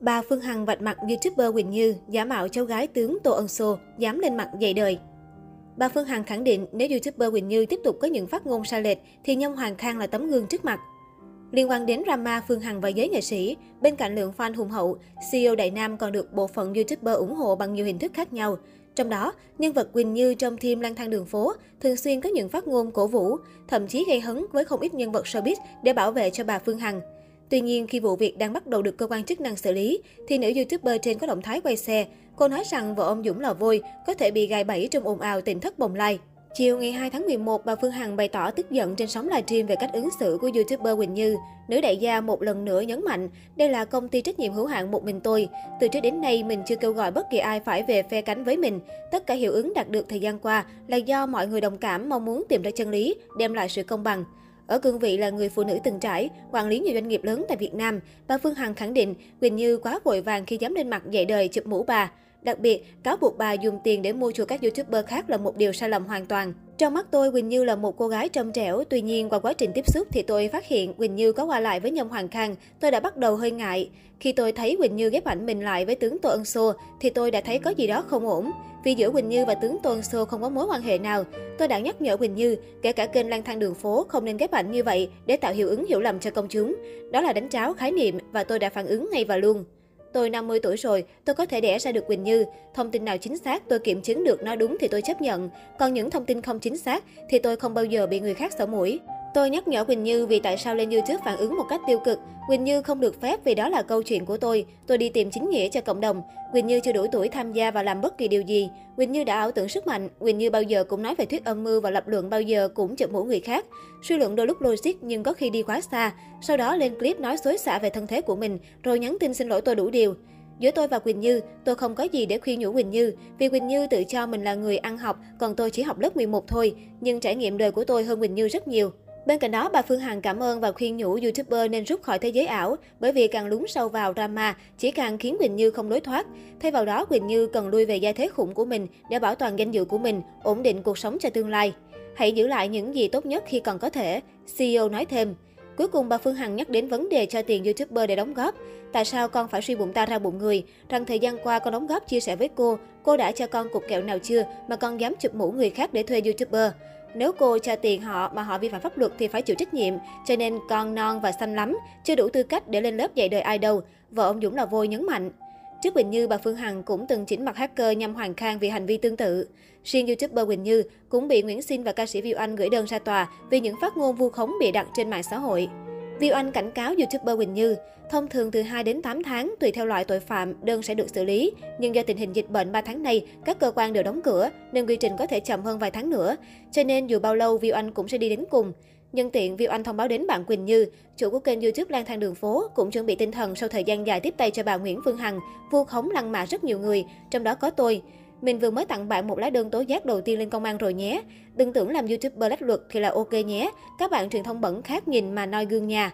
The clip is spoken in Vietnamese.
Bà Phương Hằng vạch mặt YouTuber Quỳnh Như, giả mạo cháu gái tướng Tô Ân Sô, dám lên mặt dạy đời. Bà Phương Hằng khẳng định nếu YouTuber Quỳnh Như tiếp tục có những phát ngôn sai lệch thì Nhâm Hoàng Khang là tấm gương trước mặt. Liên quan đến drama Phương Hằng và giới nghệ sĩ, bên cạnh lượng fan hùng hậu, CEO Đại Nam còn được bộ phận YouTuber ủng hộ bằng nhiều hình thức khác nhau. Trong đó, nhân vật Quỳnh Như trong team lang thang đường phố thường xuyên có những phát ngôn cổ vũ, thậm chí gây hấn với không ít nhân vật showbiz để bảo vệ cho bà Phương Hằng. Tuy nhiên, khi vụ việc đang bắt đầu được cơ quan chức năng xử lý, thì nữ YouTuber trên có động thái quay xe. Cô nói rằng vợ ông Dũng là vôi có thể bị gài bẫy trong ồn ào tỉnh thất bồng lai. Chiều ngày 2 tháng 11, bà Phương Hằng bày tỏ tức giận trên sóng livestream về cách ứng xử của YouTuber Quỳnh Như. Nữ đại gia một lần nữa nhấn mạnh, đây là công ty trách nhiệm hữu hạn một mình tôi. Từ trước đến nay, mình chưa kêu gọi bất kỳ ai phải về phe cánh với mình. Tất cả hiệu ứng đạt được thời gian qua là do mọi người đồng cảm mong muốn tìm ra chân lý, đem lại sự công bằng. Ở cương vị là người phụ nữ từng trải, quản lý nhiều doanh nghiệp lớn tại Việt Nam, bà Phương Hằng khẳng định Quỳnh Như quá vội vàng khi dám lên mặt dạy đời chụp mũ bà. Đặc biệt, cáo buộc bà dùng tiền để mua chuộc các YouTuber khác là một điều sai lầm hoàn toàn. Trong mắt tôi, Quỳnh Như là một cô gái trong trẻo, tuy nhiên qua quá trình tiếp xúc thì tôi phát hiện Quỳnh Như có qua lại với Nhâm Hoàng Khang, tôi đã bắt đầu hơi ngại. Khi tôi thấy Quỳnh Như ghép ảnh mình lại với tướng Tô Ân Sô thì tôi đã thấy có gì đó không ổn. Vì giữa Quỳnh Như và tướng Tô Ân Sô không có mối quan hệ nào. Tôi đã nhắc nhở Quỳnh Như, kể cả kênh lang thang đường phố không nên ghép ảnh như vậy để tạo hiệu ứng hiểu lầm cho công chúng. Đó là đánh cháo khái niệm và tôi đã phản ứng ngay và luôn. Tôi 50 tuổi rồi, tôi có thể đẻ ra được Quỳnh Như. Thông tin nào chính xác tôi kiểm chứng được nó đúng thì tôi chấp nhận. Còn những thông tin không chính xác thì tôi không bao giờ bị người khác xỏ mũi. Tôi nhắc nhở Quỳnh Như vì tại sao lên YouTube phản ứng một cách tiêu cực. Quỳnh Như không được phép vì đó là câu chuyện của tôi. Tôi đi tìm chính nghĩa cho cộng đồng. Quỳnh Như chưa đủ tuổi tham gia và làm bất kỳ điều gì. Quỳnh Như đã ảo tưởng sức mạnh. Quỳnh Như bao giờ cũng nói về thuyết âm mưu và lập luận bao giờ cũng chụp mũ người khác. Suy luận đôi lúc logic nhưng có khi đi quá xa. Sau đó lên clip nói xối xả về thân thế của mình, rồi nhắn tin xin lỗi tôi đủ điều. Giữa tôi và Quỳnh Như, tôi không có gì để khuyên nhủ Quỳnh Như, vì Quỳnh Như tự cho mình là người ăn học, còn tôi chỉ học lớp 11 thôi, nhưng trải nghiệm đời của tôi hơn Quỳnh Như rất nhiều. Bên cạnh đó, bà Phương Hằng cảm ơn và khuyên nhủ YouTuber nên rút khỏi thế giới ảo, bởi vì càng lún sâu vào drama, chỉ càng khiến Quỳnh Như không lối thoát. Thay vào đó, Quỳnh Như cần lui về gia thế khủng của mình để bảo toàn danh dự của mình, ổn định cuộc sống cho tương lai. Hãy giữ lại những gì tốt nhất khi còn có thể, CEO nói thêm. Cuối cùng, bà Phương Hằng nhắc đến vấn đề cho tiền YouTuber để đóng góp. Tại sao con phải suy bụng ta ra bụng người? Rằng thời gian qua con đóng góp chia sẻ với cô, cô đã cho con cục kẹo nào chưa mà con dám chụp mũ người khác để thuê YouTuber? Nếu cô cho tiền họ mà họ vi phạm pháp luật thì phải chịu trách nhiệm, cho nên con non và xanh lắm, chưa đủ tư cách để lên lớp dạy đời ai đâu, vợ ông Dũng là vôi nhấn mạnh. Trước Quỳnh Như, bà Phương Hằng cũng từng chỉnh mặt hacker nhằm Hoàng Khang vì hành vi tương tự. Riêng YouTuber Quỳnh Như cũng bị Nguyễn Sinh và ca sĩ Viu Anh gửi đơn ra tòa vì những phát ngôn vu khống bị đặt trên mạng xã hội. Viu Anh cảnh cáo YouTuber Quỳnh Như, thông thường từ 2 đến 8 tháng tùy theo loại tội phạm, đơn sẽ được xử lý. Nhưng do tình hình dịch bệnh 3 tháng này, các cơ quan đều đóng cửa, nên quy trình có thể chậm hơn vài tháng nữa. Cho nên dù bao lâu Viu Anh cũng sẽ đi đến cùng. Nhân tiện, Viu Anh thông báo đến bạn Quỳnh Như, chủ của kênh YouTube Lang thang đường phố, cũng chuẩn bị tinh thần sau thời gian dài tiếp tay cho bà Nguyễn Phương Hằng, vu khống lăng mạ rất nhiều người, trong đó có tôi. Mình vừa mới tặng bạn một lá đơn tố giác đầu tiên lên công an rồi nhé. Đừng tưởng làm YouTuber lách luật thì là ok nhé. Các bạn truyền thông bẩn khác nhìn mà noi gương nha.